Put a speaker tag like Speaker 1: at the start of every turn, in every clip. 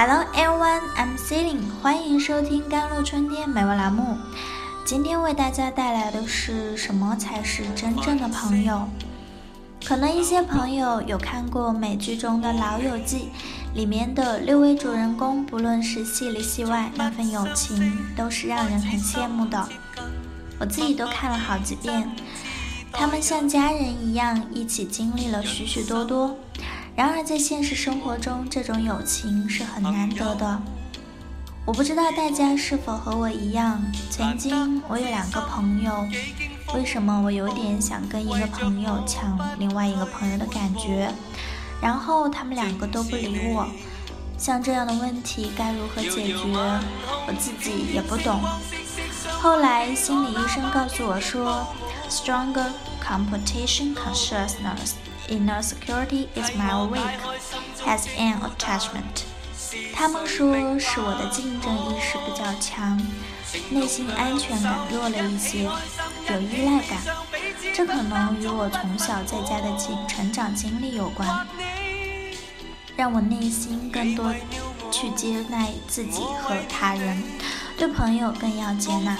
Speaker 1: Hello everyone, I'm Celine，欢迎收听《甘露春天美味》栏目。今天为大家带来的是什么才是真正的朋友？可能一些朋友有看过美剧中的《老友记》，里面的六位主人公，不论是戏里戏外，那份友情都是让人很羡慕的。我自己都看了好几遍，他们像家人一样，一起经历了许许多多。然而，在现实生活中，这种友情是很难得的。我不知道大家是否和我一样，曾经我有两个朋友，为什么我有点想跟一个朋友抢另外一个朋友的感觉？然后他们两个都不理我，像这样的问题该如何解决？我自己也不懂。后来心理医生告诉我说，Stronger competition consciousness。Inner security is my weak as an attachment。他们说是我的竞争意识比较强，内心安全感弱了一些，有依赖感。这可能与我从小在家的经成长经历有关，让我内心更多去接纳自己和他人，对朋友更要接纳。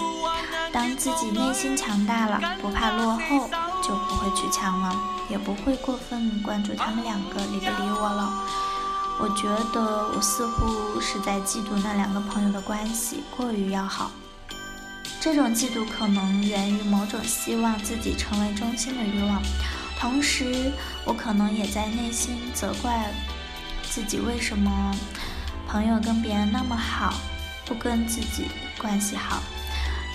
Speaker 1: 当自己内心强大了，不怕落后，就不会去抢了，也不会过分关注他们两个理不理我了。我觉得我似乎是在嫉妒那两个朋友的关系过于要好。这种嫉妒可能源于某种希望自己成为中心的欲望，同时我可能也在内心责怪自己为什么朋友跟别人那么好，不跟自己关系好。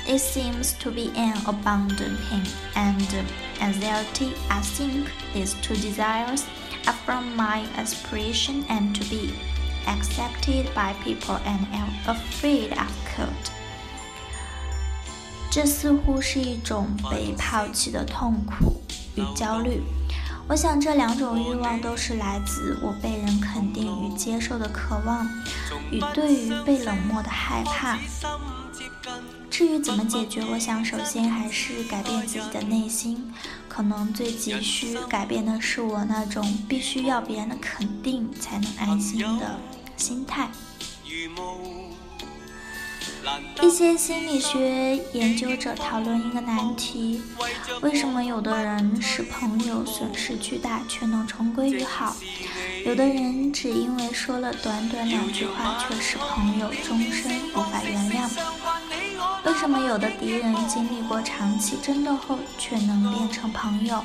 Speaker 1: It seems to be an abundant pain and anxiety. I think these two desires are from my aspiration and to be accepted by people and am afraid of cold. 这似乎是一种被抛弃的痛苦与焦虑。 我想这两种欲望都是来自我被人肯定与接受的渴望，与对于被冷漠的害怕。至于怎么解决，我想首先还是改变自己的内心。可能最急需改变的是我那种必须要别人的肯定才能安心的心态。一些心理学研究者讨论一个难题：为什么有的人使朋友损失巨大却能重归于好，有的人只因为说了短短两句话却使朋友终身无法原谅？为什么有的敌人经历过长期争斗后却能变成朋友，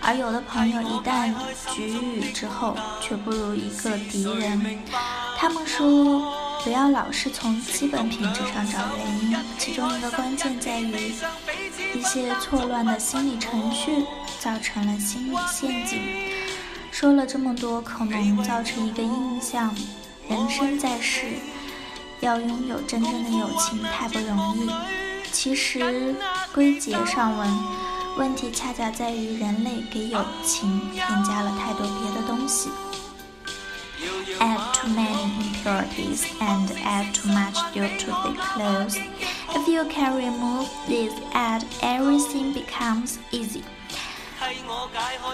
Speaker 1: 而有的朋友一旦局域之后却不如一个敌人？他们说，不要老是从基本品质上找原因，其中一个关键在于一些错乱的心理程序造成了心理陷阱。说了这么多，可能造成一个印象：人生在世。要拥有真正的友情太不容易。其实归结上文，问题恰恰在于人类给友情添加了太多别的东西。Authorities and add too much due to the close. If you can remove this add everything becomes easy.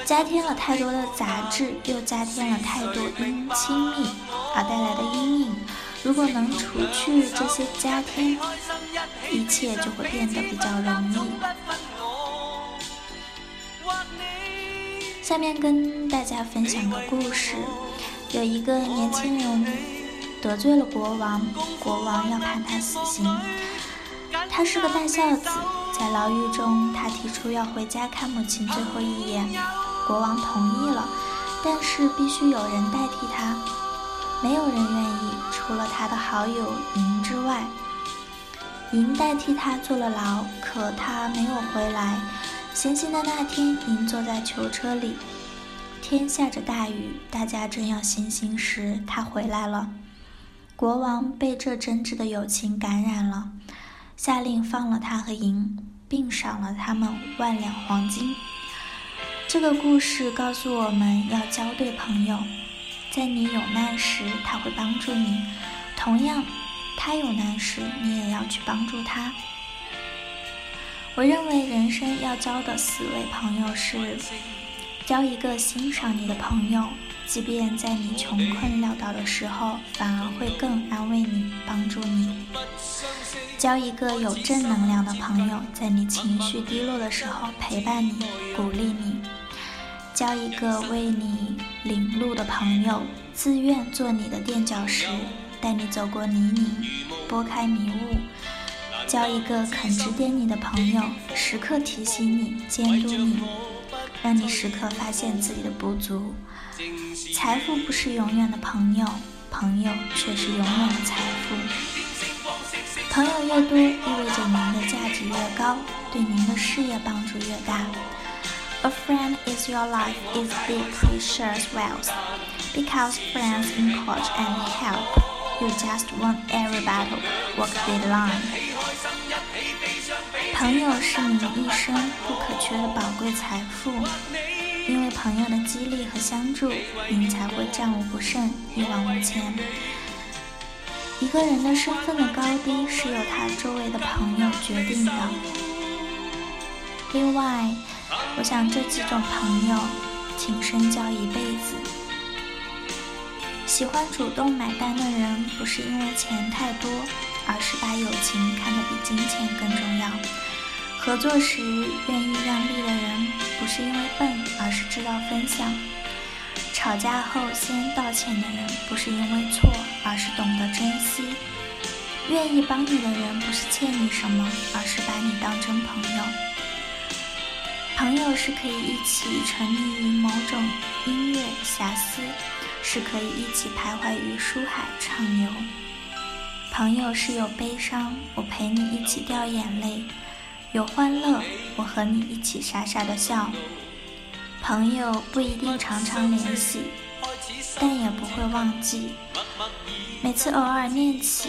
Speaker 1: 加添了太多的杂质，又加添了太多因亲密而带来的阴影。如果能除去这些加添，一切就会变得比较容易。下面跟大家分享个故事：有一个年轻人得罪了国王，国王要判他死刑。他是个大孝子，在牢狱中，他提出要回家看母亲最后一眼，国王同意了，但是必须有人代替他。没有人愿意，除了他的好友银之外。银代替他坐了牢，可他没有回来。行刑的那天，银坐在囚车里，天下着大雨，大家正要行刑时，他回来了。国王被这真挚的友情感染了，下令放了他和银，并赏了他们万两黄金。这个故事告诉我们要交对朋友。在你有难时，他会帮助你；同样，他有难时，你也要去帮助他。我认为人生要交的四位朋友是：交一个欣赏你的朋友，即便在你穷困潦倒的时候，反而会更安慰你、帮助你。交一个有正能量的朋友，在你情绪低落的时候陪伴你、鼓励你。交一个为你领路的朋友，自愿做你的垫脚石，带你走过泥泞，拨开迷雾。交一个肯指点你的朋友，时刻提醒你、监督你，让你时刻发现自己的不足。财富不是永远的朋友，朋友却是永远的财富。朋友越多，意味着您的价值越高，对您的事业帮助越大。A friend is your life is big precious wealth. Because friends encourage and help, you just won every battle work the line. 朋友是你一生不可缺的宝贵财富，因为朋友的激励和相助，你才会战无不胜，一往无前。一个人的身份的高低是由他周围的朋友决定的。另外，我想这几种朋友，请深交一辈子。喜欢主动买单的人，不是因为钱太多，而是把友情看得比金钱更重要。合作时愿意让利的人，不是因为笨，而是知道分享。吵架后先道歉的人，不是因为错，而是懂得珍惜。愿意帮你的人，不是欠你什么，而是把你当成朋友。朋友是可以一起沉溺于某种音乐遐思，是可以一起徘徊于书海畅游。朋友是有悲伤，我陪你一起掉眼泪；有欢乐，我和你一起傻傻的笑。朋友不一定常常联系，但也不会忘记。每次偶尔念起，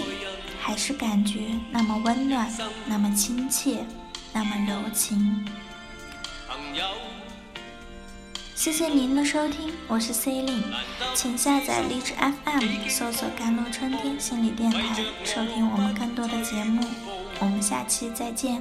Speaker 1: 还是感觉那么温暖，那么亲切，那么柔情。谢谢您的收听，我是 Celine，，请下载荔枝 FM，搜索“甘露春天心理电台”，收听我们更多的节目。我们下期再见。